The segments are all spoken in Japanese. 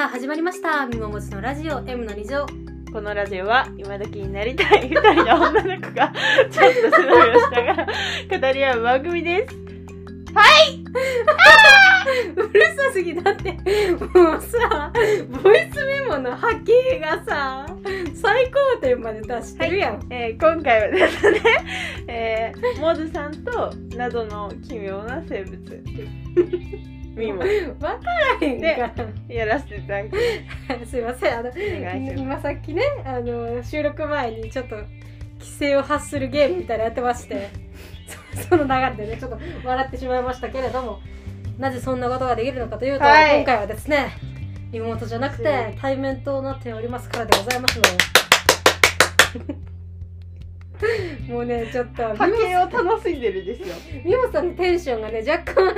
さあ始まりました。みももちのラジオ M の2乗このラジオは今時になりたい。二人の女の子がちょっと背伸びをしながら語り合う番組です。うるさすぎだって。もうさボイスメモの波形がさ最高点まで達してるやん、えー今回はですね、えー、モズさんと謎の奇妙な生物ミモ分からへんかやらせていただきらす。いません。あの。今さっきねあの収録前にちょっと規制を発するゲームみたいなのやってまして。そ その流れでねちょっと笑ってしまいましたけれども。なぜそんなことができるのかというと、はい。今回はですねリモートじゃなくて対面となっておりますからでございますの もうねちょっと波形を楽しんでるんですよ。ミモさんのテンションがね若干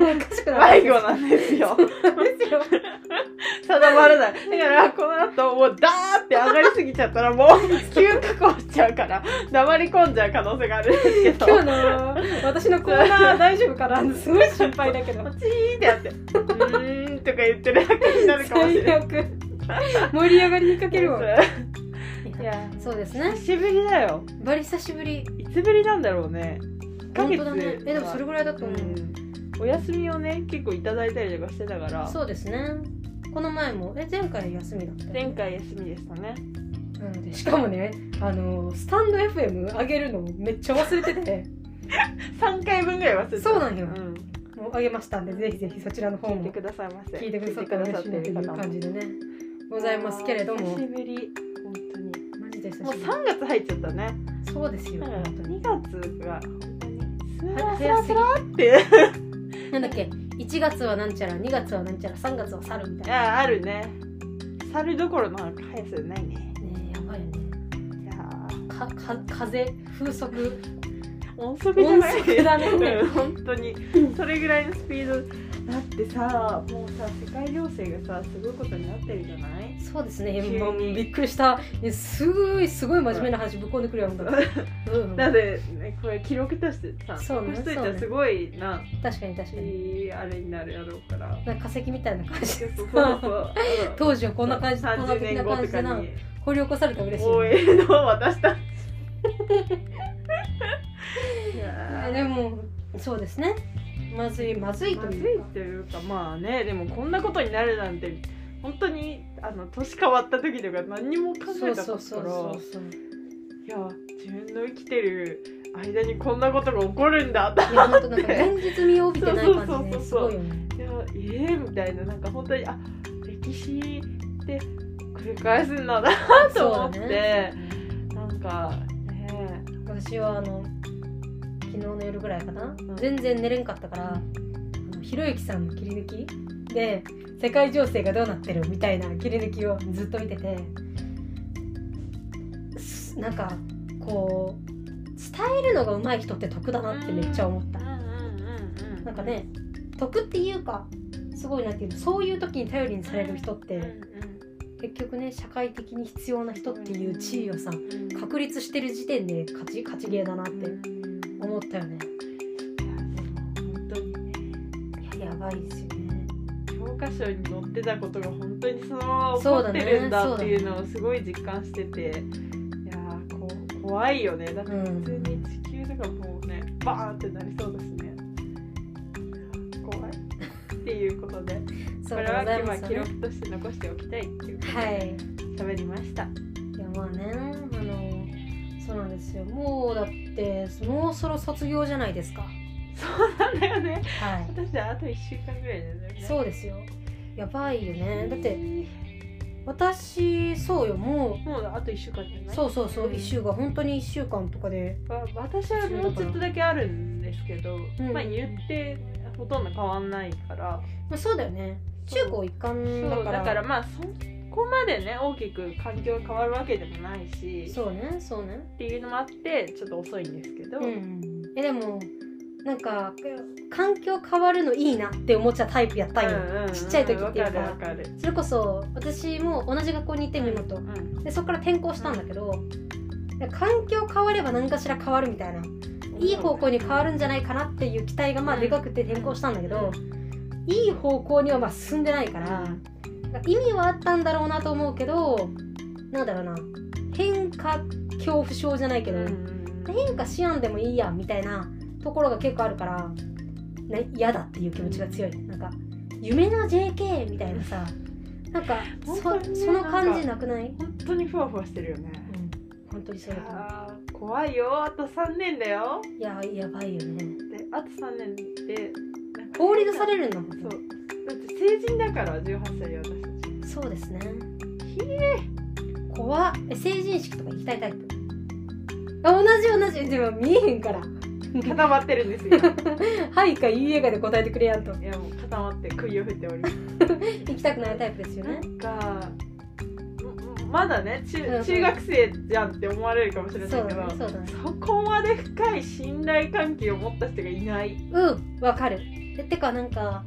おかしくなって迷子なんですよ。ですよ定まらない。だから、この後、もうダーって上がりすぎちゃったら、もう、急確保しちゃうから、黙り込んじゃう可能性があるんですけど。今日の私のコーナー大丈夫かな？すごい心配だけどポチーってやって、うーんとか言ってるだけになるかもしれない。最悪盛り上がりにかけるわいや、そうですね久しぶりだよ。バリ久しぶりいつぶりなんだろうね。本当だねえでもそれぐらいだと思う、うんお休みをね、結構いただいたりとかしてたから、そうですね。この前もえ前回休みだったよ前回休みでしたね。なのでしかもねあのスタンド FM 上げるのめっちゃ忘れてて。3回分ぐらい忘れてた。そうなんよ。うん。もう上げましたんでぜひぜひそちらの方も。聞いてくださいませ。聞いてくださったら嬉しいなという感じでねございますけれども。久しぶり。本当に。マジで久もうしぶり。3月入っちゃったね。そうですよだから本当に。2月が本当に。スはラスラスラって。なんだっけ？1月はなんちゃら2月はなんちゃら3月は猿みいたいな。やあるね。猿どころの速さないね。ねやばいよね。いやかか風風速。ー音速じゃない。音速だね。うん本当に。それぐらいのスピードだってさもうさ世界情勢がさすごいことになってるじゃない？そうですね。急に。もうびっくりした。えすごいすごい真面目な話ぶっ込んでくるようん。なので、ね、これ記録としてさそうね残しといたらすごいな、確かに確かに。いいあれになるやろうから。なんか化石みたいな感じそうそう。当時はこんな感じこんな30的な年後感じでなとかに掘り起こされたら嬉しい応ね援の私たちいえやでもそうですね。まずいまずいまずいというか。というかまあねでもこんなことになるなんて本当にあの年変わった時とか何にも考そうえたかったからそうそうそうそう。いや自分の生きてる間にこんなことが起こるんだ。といや本当なんか現実味を帯びてない感じね。すごいよねいやえー、みたいななんか本当にあ歴史って繰り返すんだなと思って、なんかね私はあの昨日の夜ぐらいかな、ん。全然寝れんかったからあのひろゆきさんの切り抜き？で世界情勢がどうなってるみたいな切り抜きをずっと見ててすなんかこう伝えるのが上手い人って得だなってめっちゃ思った。なんかね得っていうかすごいなっていうのそういう時に頼りにされる人って結局ね社会的に必要な人っていう地位をさうん。確立してる時点で勝ち勝ちゲーだなって思ったよね。いやでも本当にね。いややばいですよね。教科書に載ってたことが本当にそのまま起こってるんだっていうのをすごい実感してて、いやーこ怖いよね。だってうん普通に地球とかもうねバーンってなりそうだしね。怖い。っていうことでこれは今記録として残しておきたいっていうはい。喋りました、いやまあねあのそうなんですよ。もうだってもうそろ卒業じゃないですか。そうなんだよね。はい。私あと1週間ぐらいだよね。そうですよ。やばいよね。だって私そうよ。ももうあと1週間じゃない？うそうそう。そう1週間本当に1週間とかでわ私はもうちょっとだけあるんですけど、うん。まあ言ってほとんど変わんないから。まあそうだよね中高一貫だから。だからまあそこまでね大きく環境が変わるわけでもないし。そうねそうね。っていうのもあってちょっと遅いんですけど、うんえでもなんか環境変わるのいいなって思っちゃうタイプやったんよ、うんうんうんちっちゃい時っていうか。それこそ私も同じ学校に行ってみると。うんでそこから転校したんだけど、環境変われば何かしら変わるみたいな。いい方向に変わるんじゃないかなっていう期待がまあうんでかくて転校したんだけど、いい方向にはまあ進んでないから、意味はあったんだろうなと思うけどなんだろうな。変化恐怖症じゃないけど、変化しやんでもいいやんみたいなところが結構あるからね嫌だっていう気持ちが強い。なんか夢の JK みたいなさなんかそ,、その感じなくない？本当にふわふわしてるよね。うん。本当にそうだ怖いよ。あと3年だよ。ういややばいよね。であと3年でなんか法律されるんだもんそう。だって成人だから18歳よ私たち。そうですね。ひえ。怖っ。え成人式とか行きたいタイプ？あ同じ同じ。でも見えへんから。固まってるんですよ。はいかいいえかで答えてくれやんと。いやもう固まって杭を振っております。行きたくないタイプですよね。なんかんまだね中中学生じゃんって思われるかもしれないけどだねね。そこまで深い信頼関係を持った人がいない。うんわかるえてかなんか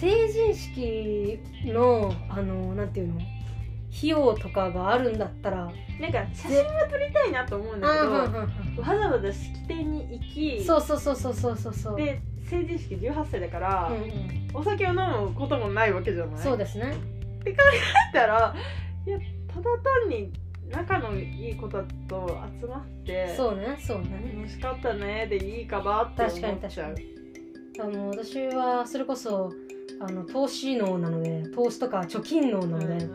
成人式のあのなんていうの？費用とかがあるんだったらなんか写真は撮りたいなと思うんだけど、わざわざ式典に行きそうそうそうそうそうそうそう。で成人式18歳だから、うんうん。お酒を飲むこともないわけじゃない？そうですね。だったらいやただ単に仲のいい子たちと集まってそうねそうね。楽しかったねでいいかなって確かに思っちゃう。確あの私はそれこそあの投資能なので投資とか貯金能なので、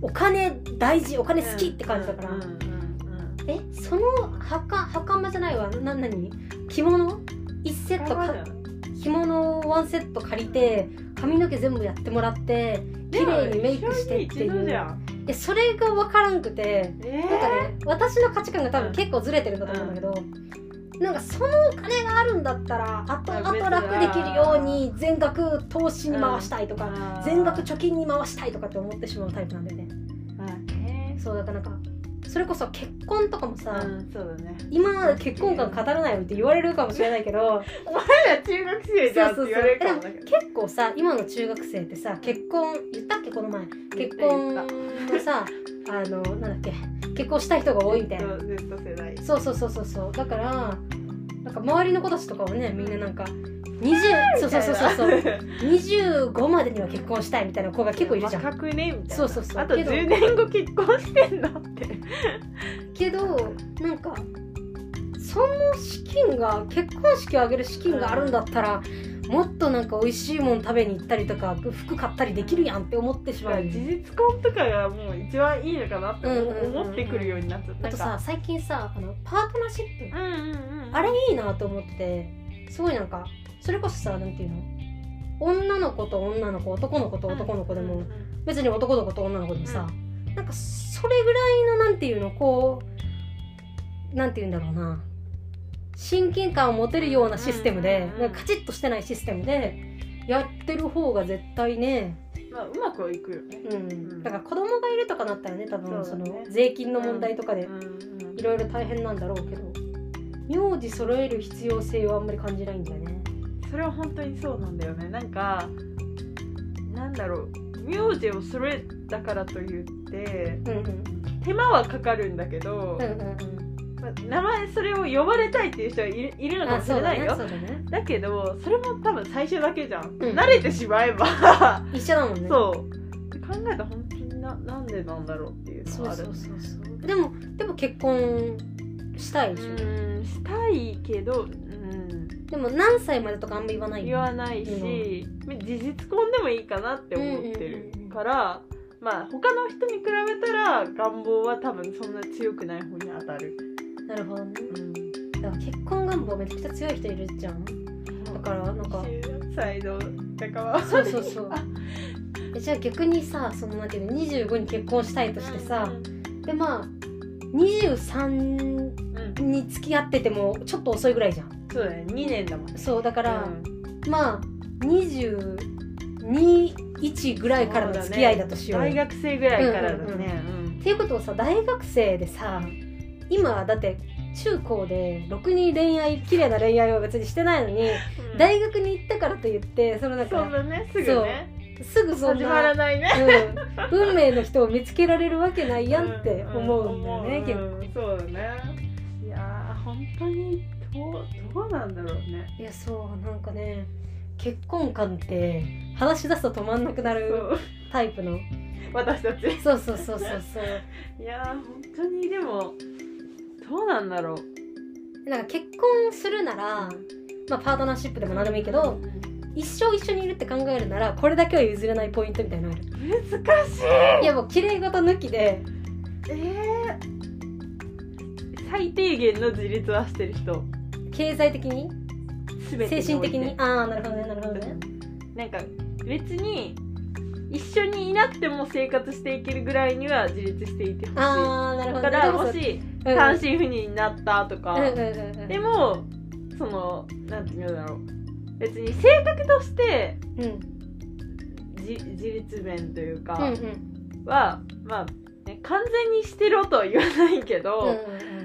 お金大事お金好きって感じだから、うんうんうんえその墓袴じゃないわ。な何？着物？一セットか着物をワンセット借りて髪の毛全部やってもらって綺麗にメイクしてっていう。いやそれが分からんくて。えなんかね私の価値観が多分結構ずれてるんだと思うんだけど、なんかそのお金があるんだったら後々楽できるように全額投資に回したいとか、か全額貯金に回したいとかって思ってしまうタイプなんだよね。そうだからなんかそれこそ結婚とかもさ、うんそうだね。今まで結婚観語らないよって言われるかもしれないけど お前ら中学生じゃんって言われるかもだけど。結構さ今の中学生ってさ結婚言ったっけこの前。結婚のさあのなんだっけ。結婚したい人が多いみたいな。Z, Z 世代。そうそうそうそうそう。だからなんか周りの子たちとかはねみんななんか20そうそうそうそう。そう25までには結婚したいみたいな子が結構いるじゃん。若くね？みたいな。そうそうそう。あとけど10年後結婚してんの？って。けどなんかその資金が結婚式を挙げる資金があるんだったらもっとなんか美味しいもん食べに行ったりとか服買ったりできるやんって思ってしまう。事実婚とかがもう一番いいのかなってうんうんうんうん思ってくるようになっちゃった。あとさ最近さあのパートナーシップ。うんうんうんあれいいなと思っててすごいなんかそれこそさなんていうの？女の子と女の子男の子と男の子でも、別に男の子と女の子でもさ、なんかそれぐらいのなんていうの？こうなんていうんだろうな。親近感を持てるようなシステムで、うんなんかカチッとしてないシステムでやってる方が絶対ね、まあうまくはいくよね。うん。ん。だから子供がいるとかなったらね多分その税金の問題とかでうんうん。いろいろ大変なんだろうけど名字揃える必要性はあんまり感じないんだよね。それは本当にそうなんだよね。なんかなんだろう。名字を揃えたからといってうんうん手間はかかるんだけどうん、うんうん。まあ名前それを呼ばれたいっていう人はいるいるのかもしれないよ。そうだね。だけどそれも多分最初だけじゃん、ん。慣れてしまえば。一緒だもんね。そう。考えたら本当にななんでなんだろうっていうそうのはある。そうそうそう。でもでも結婚したいでしょ、うんしたいけど、うん、でも何歳までとかあんま言わない。よ言わないし、事実婚でもいいかなって思ってるから、まあ他の人に比べたら願望は多分そんな強くない方に当たる、なるほどね。うん、だから結婚願望めちゃくちゃ強い人いるじゃん。だからなんか14歳のだからそうそうそう。えじゃあ逆にさそのなんていうの25に結婚したいとしてさ、でまあ23うん、に付き合っててもちょっと遅いぐらいじゃん。そうだね。2年だもんね。そうだから、うん。まあ221ぐらいからの付き合いだとしようよ。大学生ぐらいからだね、っていうことをさ大学生でさ今だって中高でろくに恋愛綺麗な恋愛は別にしてないのに、うん。大学に行ったからといってそのなんそうかだね。すぐね。すぐそん始まらな、ないね。うん、運命の人を見つけられるわけないやんって思うんだよね、結構うん。そうだね当にどうどうなんだろうね。いやそうなんかね結婚観って話し出すと止まんなくなるタイプの。私たち。そうそうそうそうそう。いやー本当にでもどうなんだろう。なんか結婚するなら、まあ、パートナーシップでも何でもいいけど一生一緒にいるって考えるならこれだけは譲れないポイントみたいなのある。難しい。いやもう綺麗事抜きでえー、最低限の自立はしてる人。経済的に？精神的に？ああなるほどねなるほどね。なんか別に一緒にいなくても生活していけるぐらいには自立していてほしい。ああなるほどね。だからでももし単身赴任になったとか、うんうんでもそのなんていうんだろう。別に性格としてうん。うん自自立面というかうんうん。は、まあ、ね、完全にしてろとは言わないけど、うんうん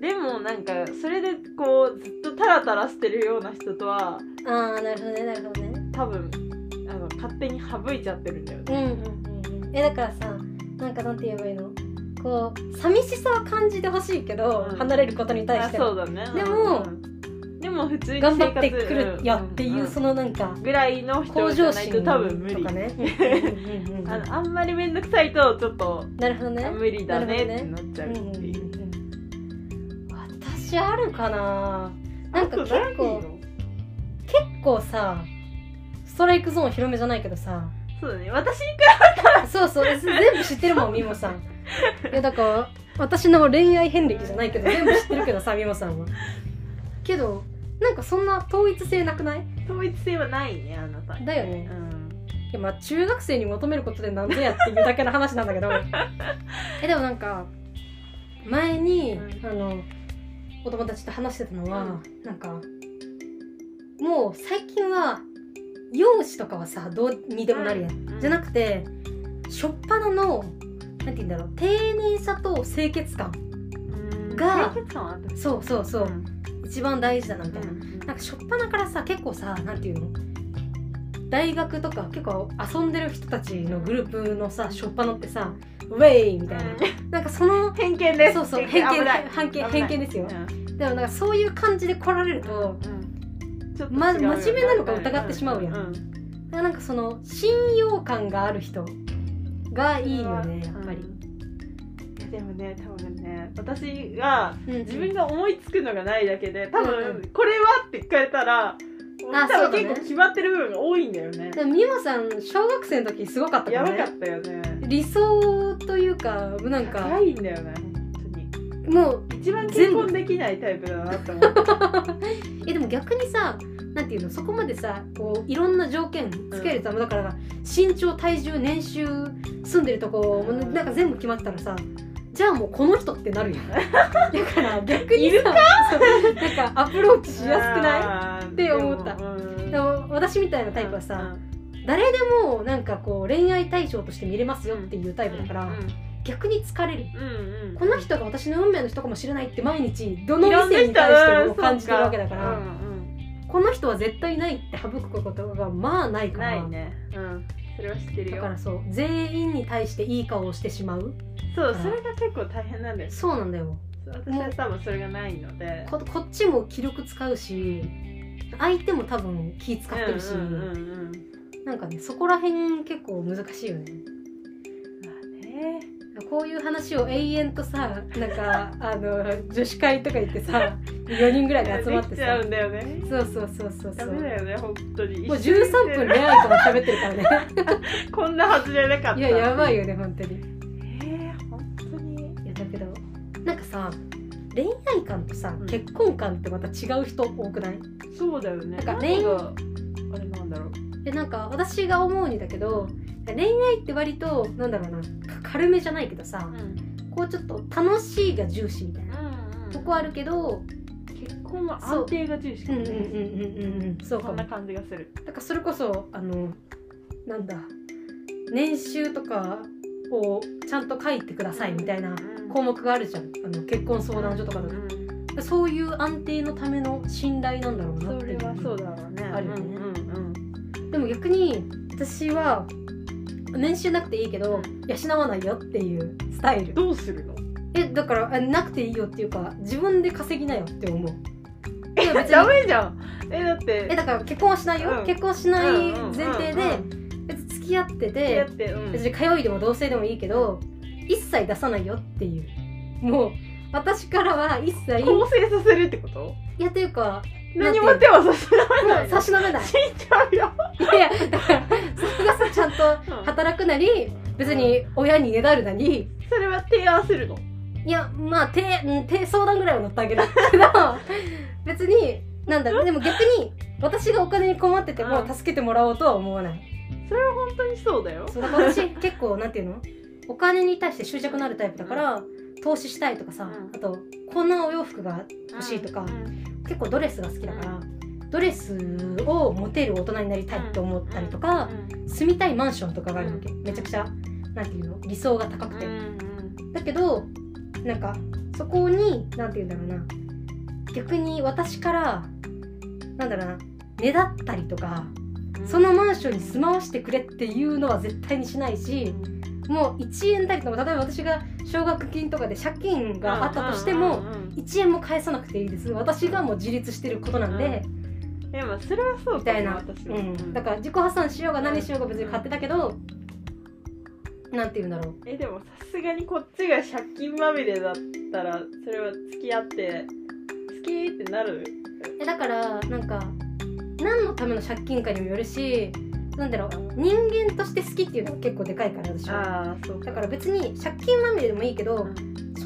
でもなんかそれでこうずっとタラタラしてるような人とはうんああなるほどねなるほどね。多分あの勝手に省いちゃってるんだよね。うんうんうんうん。えだからさなんかなんて言えばいいの？こう寂しさは感じてほしいけど、うん。離れることに対あしては。そうだね。でもうんでも普通に頑張ってくるよっていう、んそのなんかぐらいの人向じゃないと多分無理。とかね。うんうんうんうんあのあんまり面倒くさいとちょっとなるほどね。あ無理だねってなっちゃうっていう。うんうんうんうん私あるかな。なんか結構結構さストライクゾーン広めじゃないけどさ。そうだね。私にそうそう。全部知ってるもんみもさん。いやだから私の恋愛遍歴じゃないけど全部知ってるけどさみもさんは。けどなんかそんな統一性なくない？統一性はないねあなた。だよね。うん。いやまあ中学生に求めることでなんでやっていうだけの話なんだけど。えでもなんか前に、うん。あのお友達と話してたのは、うん。なんかもう最近は容姿とかはさどうにでもなるやん、うん。じゃなくてしょっぱなのなんて言うんだろう丁寧さと清潔感うん。が清潔感そうそうそう、ん。一番大事だなみたいな、うん。なんかしょっぱなからさ結構さなんていうの大学とか結構遊んでる人たちのグループのさしょっぱなってさウェイみたいな、なんかその偏見です。そうそう偏見偏見偏見ですよ。うん。でもなんかそういう感じで来られると、とま真面目なのか疑ってしまうやん。ん。んなんかその信用感がある人がいいよねやっぱり、でもね多分ね私がうん自分が思いつくのがないだけで多うんう分これはって聞かれたらあそうだね。結構決まってる部分が多いんだよね。でも美穂さん小学生の時すごかったからねやばかったよね。理想というかなんか高いんだよね本当に。もう一番結婚できないタイプだなって思って。えでも逆にさなんていうのそこまでさこういろんな条件つけると、だから身長体重年収住んでるとこもなんか全部決まったらさじゃあもうこの人ってなるやん だから逆にいるさなんかアプローチしやすくない？って思った。でも私みたいなタイプはさ、誰でもなんかこう恋愛対象として見れますよっていうタイプだから、逆に疲れる。うんうん。この人が私の運命の人かもしれないって毎日どの異性に対しても感じてるわけだから、この人は絶対ないって省くことがまあないからないね。うんそれは知ってるよ。だからそう全員に対していい顔をしてしまう。そうそれが結構大変なんですそうなんだよ。私は多分それがないので。ここっちも気力使うし相手も多分気使ってるし、うんうんうんうん。なんかねそこら辺結構難しいよねこういう話を永遠とさなんかあの女子会とか行ってさ4人ぐらいで集まってさ。できちゃうんだよね。そうそうそうそうそう。だよね本当に。もう13分恋愛とか喋ってるからね。こんなはずじゃなかった。いややばいよね本当に。えー、本当に。いやだけどなんかさ恋愛観とさ、うん。結婚観ってまた違う人多くない？そうだよね。なんか何があれなんだろう。でなんか私が思うにだけど恋愛って割となんだろうな。か軽めじゃないけどさうん。こうちょっと楽しいが重視みたいな。うんとこあるけど結婚は安定が重視かもね。そう。かも。そんな感じがする。だからそれこそあのなんだ年収とかをちゃんと書いてくださいみたいな項目があるじゃん。あの結婚相談所とかだと。うんそういう安定のための信頼なんだろうなっていうそれはそうだろうね。あるよね。でも逆に私は年収なくていいけど養わないよっていうスタイル。どうするの？えだからあなくていいよっていうか自分で稼ぎなよって思う。いや別にダメじゃん。えだって。えだから結婚はしないよ、うん。結婚しない前提でうん別に付き合っててうん。通いでも同棲でもいいけど一切出さないよっていう。もう私からは一切構成させるってこと？いやというか何も手はさせられもうない差し伸べない。死んじゃうよ。いやだからちゃんと働くなり別に親にねだるなり。それは提案するの？いやまあ手うん手相談ぐらいは乗ってあげる。けど別になんだろう。でも逆に私がお金に困っててもうん。助けてもらおうとは思わない。それは本当にそうだよ。そうだから私結構なんていうの？お金に対して執着のあるタイプだから、投資したいとかさ、うん。あとこんなお洋服が欲しいとか、結構ドレスが好きだから、ドレスを持てる大人になりたいって思ったりとか、住みたいマンションとかがあるわけ、うん。めちゃくちゃなんていうの？理想が高くて、うんだけどなんかそこになんていうんだろうな。逆に私からなんだろうな。ねだったりとかそのマンションに住まわしてくれっていうのは絶対にしないしもう1円たりとも例えば私が奨学金とかで借金があったとしても1円も返さなくていいです。私がもう自立してることなんで、でもそれはそうみたいな、うん、だから自己破産しようが何しようが別に勝手だけど、なんて言うんだろう。えでもさすがにこっちが借金まみれだったらそれは付き合って好きってなる？えだからなんか何のための借金かにもよるしなんだろう人間として好きっていうのが結構でかいから私は。ああそうだから別に借金まみれでもいいけど、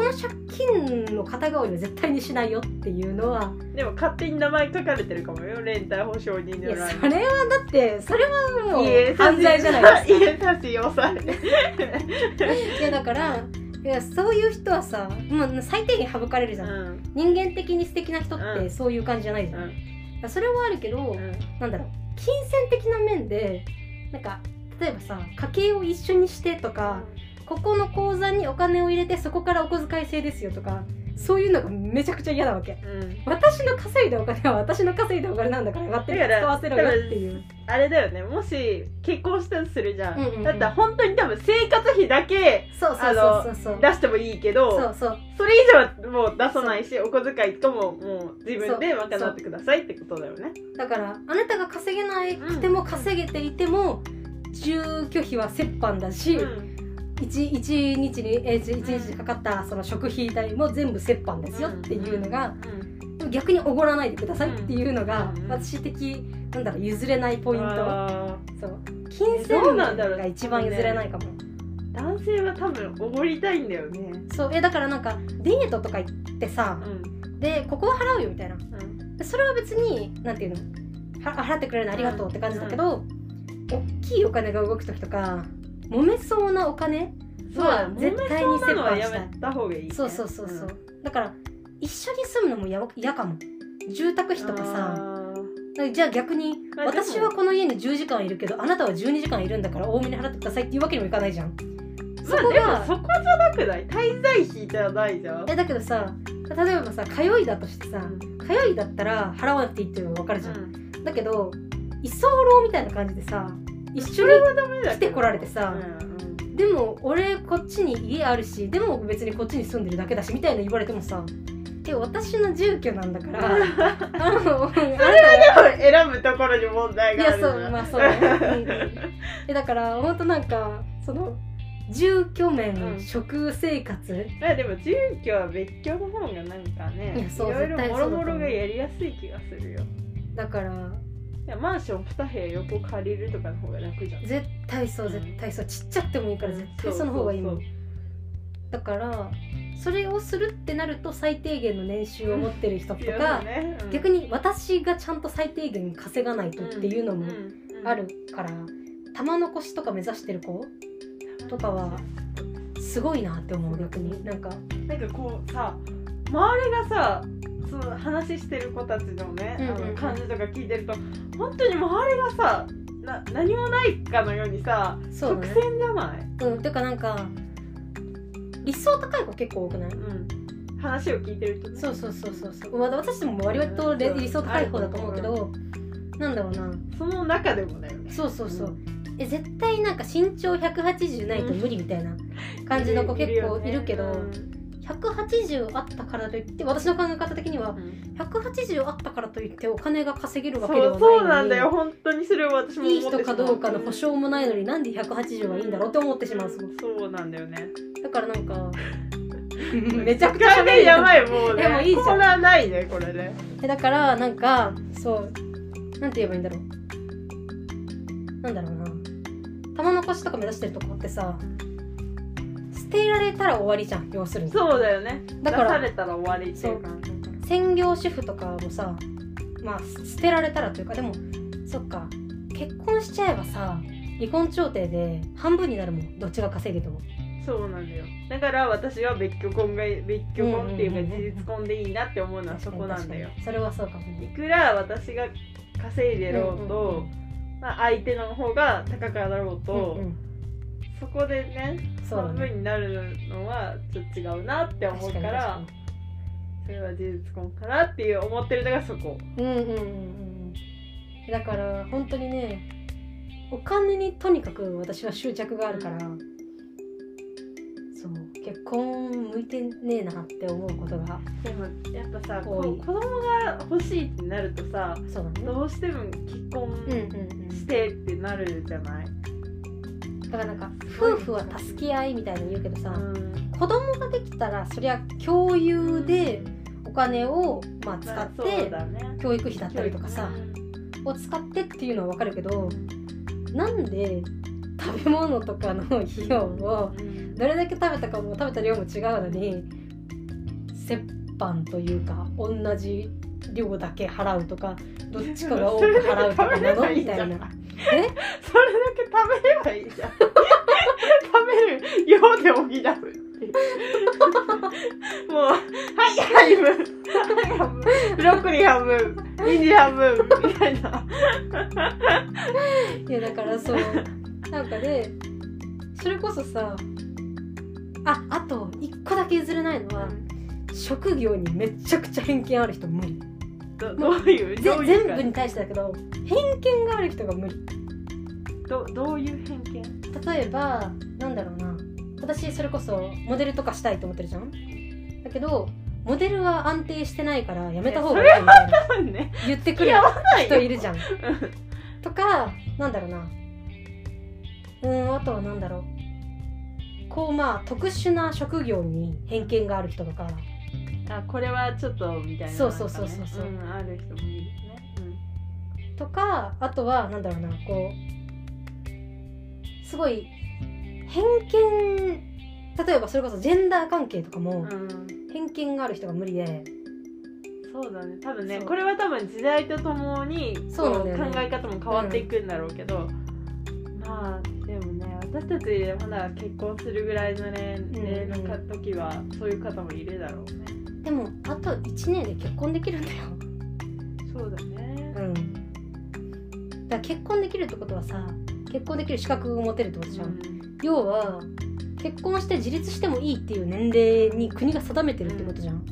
その借金の肩代わりは絶対にしないよっていうのは。でも勝手に名前書かれてるかもよ連帯保証人いやのそれはだってそれはも家う犯罪じゃないですか。家差し押さえ。いやだからいやそういう人はさもう最低限省かれるじゃん、うん。人間的に素敵な人ってうん。そういう感じじゃないじゃん、うん。それはあるけど、うん。なんだろう金銭的な面でなんか例えばさ家計を一緒にしてとかここの口座にお金を入れてそこからお小遣い制ですよとかそういうのがめちゃくちゃ嫌なわけ。うん。私の稼いだお金は私の稼いだお金なんだから勝手に使わせろよっていう。あれだよね。もし結婚したとするじゃん,、うんうんうん。だったら本当に多分生活費だけそうそうそう出してもいいけどそうそう。それ以上はもう出さないしお小遣いとかももう自分で賄ってくださいってことだよね。だからあなたが稼げなくても稼げていても住居費は折半だし、うん一一日にえ一日かかったその食費代も全部折半ですよっていうのが、逆におごらないでくださいっていうのが、私的なんだろう譲れないポイントそう金銭うなんだろうが一番譲れないかも男性は多分おごりたいんだよねそうえだからなんかデートとか行ってさうんでここは払うよみたいなそれは別になんていうの払ってくれるのありがとうって感じだけど、大きいお金が動く時とか揉めそうなお金そうだは絶対に折半したい。めた方がいい、ね、そうそうそうそう、だから一緒に住むのもや嫌かも。住宅費とかさ。じゃあ逆にまあ私はこの家に10時間いるけどあなたは12時間いるんだから多めに払ってくださいっていうわけにもいかないじゃん。ーそこがそこじゃなくない？滞在費じゃないじゃん。えだけどさ例えばさ通いだとしてさ通いだったら払わなくていいっていうのは分かるじゃん、うん。だけど居候みたいな感じでさ一緒に来てこられてさでも俺こっちに家あるしでも別にこっちに住んでるだけだしみたいな言われてもさえ私の住居なんだから あのそれは選ぶところに問題いやがあるじゃんそうまあそう。ね、うんえだから本当なんかその住居面、うん食生活。まあでも住居は別居の方がなんかねいろいろもろもろがやりやすい気がするよ。だからいやマンション2部屋横借りるとかの方が楽じゃん。絶対そう絶対そう。ちっちゃくてもいいから絶対その方がいいもん。そうだからそれをするってなると最低限の年収を持ってる人とか、ね。うん。逆に私がちゃんと最低限稼がないとっていうのもうん。あるから、玉残しとか目指してる子とかはすごいなって思う逆に。なんかなんかこうさ周りがさその話してる子たちのね、うんうんうん。あの感じとか聞いてると本当に周りがさな何もないかのようにさ直そうだね線じゃない、うんてかなんか理想高い子結構多くない？うん、話を聞いてるとね。そうそうそうそうそう、まあ、私でも割と理想高い方だと思うけどなんだろうな。その中でもだよね。そうそうそう、え絶対なんか身長180ないと無理みたいな感じの子結構いるけど、180あったからといって私の考え方的には180あったからといってお金が稼げるわけではないそうなんだのよ。本当にそれを私もにいい人かどうかの保証もないのになんで180がいいんだろうって思ってしまう。そうなんだよね。だからなんか めちゃくちゃ喋る。やばいもうね。でもいいじゃん。コーナーないねこれね。えだからなんかそうなんて言えばいいんだろう。なんだろうな。玉残しとか目指してるとこってさ捨てられたら終わりじゃん要するに。そうだよね。だから出されたら終わりっていう感じ専業主婦とかもさまあ捨てられたらというかでもそっか。結婚しちゃえばさ離婚調停で半分になるもん。どっちが稼げても。そうなんだよ。だから私は別居婚が別居婚っていうか事実婚でいいなって思うのはそこなんだよ。それはそうかもいねくら私が稼いでろうと、まあ、相手の方が高かろうと、うんうんそこでね半分になるのはちょっと違うなって思う確からそれは事実婚かなっていう思ってるのがそこ。にうんうんうん。うんだから本当にねお金にとにかく私は執着があるから、そう結婚向いてねえなって思うことがでもやっぱさ子供が欲しいってなるとさそうだね。どうしても結婚うんうんうん。してってなるじゃない、だからなんか夫婦は助け合いみたいに言うけどさ、うん。子供ができたらそりゃ共有でお金をまあ使って教育費だったりとかさを使ってっていうのは分かるけどなんで食べ物とかの費用をうん。どれだけ食べたかも食べた量も違うのに折半というか同じ量だけ払うとかどっちかが多く払うとかなの？みたいな。えそれだけ食べればいいじゃん。食べる量で補うもうはい半分はい半分ブロッコリー半分ニンジン半分みたいな。いやだからそう。なんかでそれこそさああと一個だけ譲れないのは職業にめちゃくちゃ偏見ある人無理。どどういうぜどういう全部に対してだけど偏見がある人が無理どどういう偏見？例えばなんだろうな。私それこそモデルとかしたいと思ってるじゃん？だけどモデルは安定してないからやめた方がいいみたいな。多分ね言ってくる人いるじゃん。とかなんだろうな。うんあとはなんだろう。こうまあ特殊な職業に偏見がある人とか。あこれはちょっとみたいなそうそうそうそうそう。なんある人もいいですね、とかあとはなんだろうなこうすごい偏見例えばそれこそジェンダー関係とかもうん。うん偏見がある人が無理で。そうだね。多分ねこれは多分時代とともにそうね。考え方も変わっていくんだろうけど、まあでもね私たちまだ結婚するぐらいの年齢のか時はそういう方もいるだろうね。でもあと1年で結婚できるんだよ。そうだね。うん。だ結婚できるってことはさ結婚できる資格を持てるってことじゃん、要は結婚して自立してもいいっていう年齢に国が定めてるってことじゃん、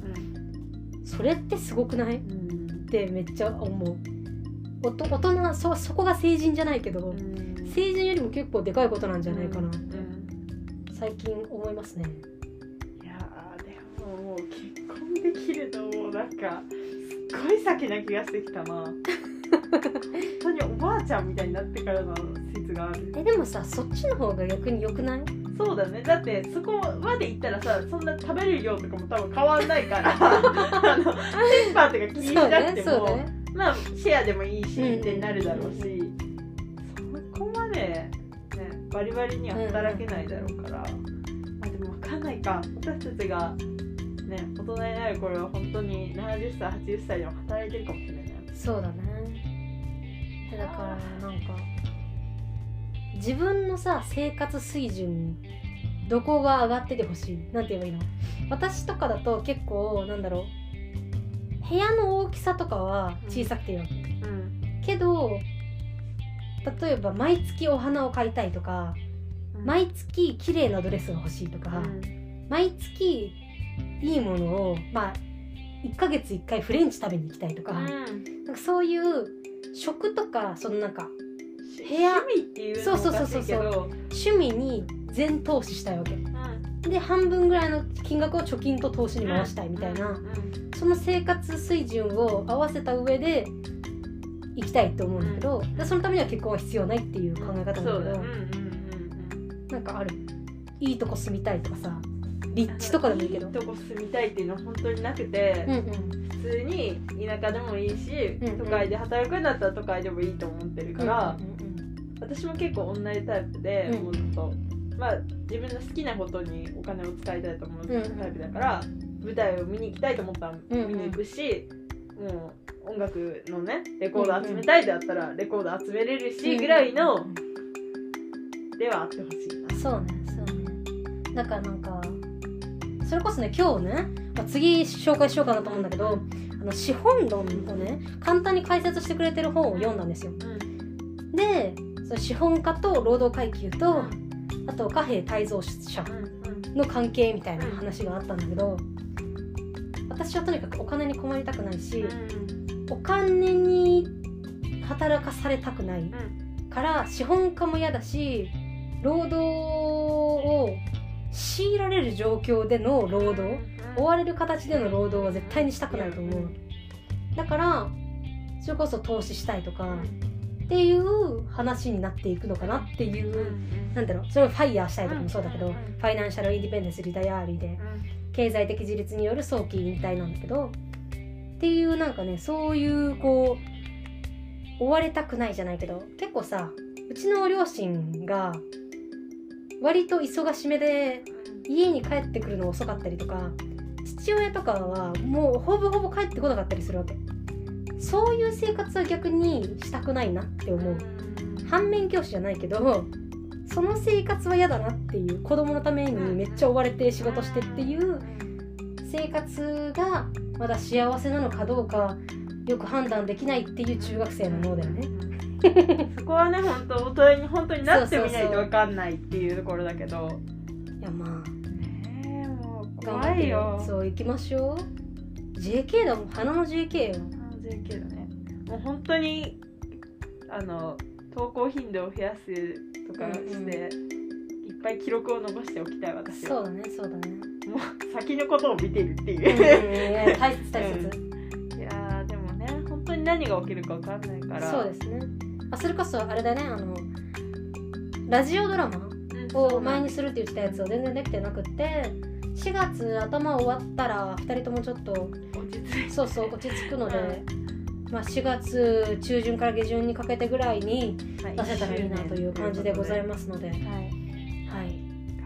それってすごくない？っうん。うんてめっちゃ思う。おと大人そそこが成人じゃないけど、うん。成人よりも結構でかいことなんじゃないかなって、うん。最近思いますね。いやーでももう結婚できるともうなんかすっごい先な気がしてきたな。本当におばあちゃんみたいになってからの説がある。えでもさそっちの方が逆に良くない？そうだね。だってそこまで行ったらさそんな食べる量とかも多分変わんないから。あのペッパーとか気にしなくても、ねね。まあシェアでもいいし、うんってなるだろうし。そこまで、ね、バリバリには働けないだろうから、あでも分かんないか。私たちが、ね、大人になる頃は本当に70歳80歳でも働いてるかもしれない。そうだね。でだからなんか自分のさ生活水準どこが上がっててほしい？なんて言えばいいの？私とかだと結構なんだろう。部屋の大きさとかは小さくていいわけ、うん。けど例えば毎月お花を買いたいとか毎月綺麗なドレスが欲しいとか、毎月いいものをまあ1ヶ月1回フレンチ食べに行きたいとか,、うん。なんかそういう食とかそのなんか部屋。趣味っていうのもおかしいけど趣味に全投資したいわけ。うん。で半分ぐらいの金額を貯金と投資に回したいみたいな、その生活水準を合わせた上で行きたいと思うんだけど、でそのためには結婚は必要ないっていう考え方なんだけど、なんかある。いいとこ住みたいとかさ立地とかでもいいけど。いいとこ住みたいっていうのは本当になくて、うんうん。普通に田舎でもいいし、うんうん。都会で働くんだったら都会でもいいと思ってるから、うんうん私も結構同じタイプで、うん。もうずっとまあ自分の好きなことにお金を使いたいと思ううん。タイプだから、舞台を見に行きたいと思ったらうん。見に行くし、もう音楽のねレコード集めたいであったらレコード集めれるし、ぐらいのではあってほしいな。そうねそうね。だからなんかそれこそね今日ね、まあ、次紹介しようかなと思うんだけどあの資本論をね簡単に解説してくれてる本を読んだんですよ。うん。でその資本家と労働階級とあと貨幣改造者の関係みたいな話があったんだけど私はとにかくお金に困りたくないしお金に働かされたくないから資本家も嫌だし労働を強いられる状況での労働追われる形での労働は絶対にしたくないと思う。だからそれこそ投資したいとかっていう話になっていくのかなっていうなんだろう。それをファイヤーしたいとかもそうだけどうんファイナンシャルインディペンデンスリタイアーリーで経済的自立による早期引退なんだけどっていうなんかねそういうこう追われたくないじゃないけど結構さうちの両親が割と忙しめで家に帰ってくるの遅かったりとか父親とかはもうほぼほぼ帰ってこなかったりするわけそういう生活は逆にしたくないなって思う。反面教師じゃないけどその生活は嫌だなっていう子供のためにめっちゃ追われて仕事してっていう生活がまだ幸せなのかどうかよく判断できないっていう中学生の脳だよね。そこはね本当大人に本当になってみないと分かんないっていうところだけど。いやまあ。ねえもう頑張って怖いよそう行きましょう。JK だもん。花の JK よあの JK だね。もう本当にあの投稿頻度を増やすとかして、うんうん。いっぱい記録を残しておきたい私は。そうだねそうだね。もう先のことを見てるってう。んいう、大切大切、いやーでもね本当に何が起きるか分かんないから。そうですね。あそれこそあれだねあのラジオドラマうんを前にするって言ってたやつを全然できてなくって4月頭終わったら2人ともちょっとそうそう落ち着くので、まあ、4月中旬から下旬にかけてぐらいに出せたらいいなという感じでございますので、はい。はい、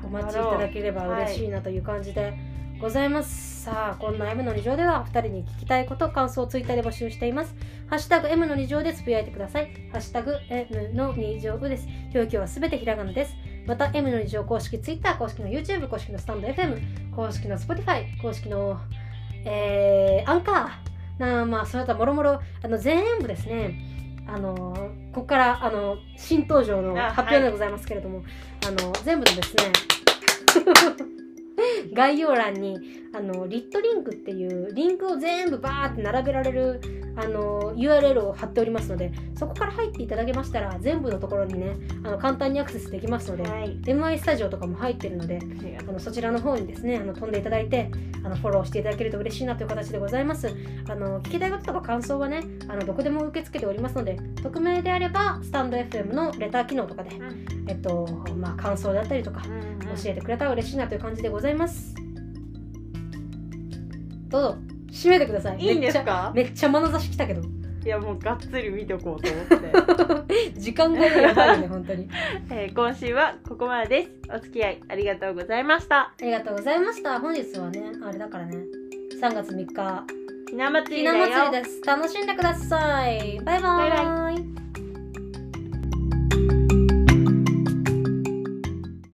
お待ちいただければ嬉しいなという感じでございます、さあこんな M の2乗では2人に聞きたいこと感想をツイッターで募集しています。ハッシュタグ M の2乗でつぶやいてください。ハッシュタグ M の2乗です。表記はすべてひらがなです。また M の2乗公式 Twitter 公式の YouTube 公式のスタンド FM 公式の Spotify 公式のえー、アンカーなまあその他もろもろあの全部ですねあのここからあの新登場のあ発表でございますけれども、あの全部のですね 概要欄にあのリットリンクっていうリンクを全部バーって並べられるあの URL を貼っておりますのでそこから入っていただけましたら全部のところにねあの簡単にアクセスできますので、はい。MI スタジオとかも入ってるのであのそちらの方にですねあの飛んでいただいてあのフォローしていただけると嬉しいなという形でございます。あの聞きたいこととか感想はねあのどこでも受け付けておりますので匿名であればスタンド FM のレター機能とかで、えっとまあ、感想だったりとか教えてくれたら嬉しいなという感じでございます。どうぞ締めてください。いいんですか？めっちゃ眼差し来たけど。いやもうがっつり見ておこうと思って、時間がやばいよね本当に。えー今週はここまでです。お付き合いありがとうございました。ありがとうございました。本日はねあれだからね。3月3日。ひな祭りだよ。祭りです。楽しんでください。バイババイーイ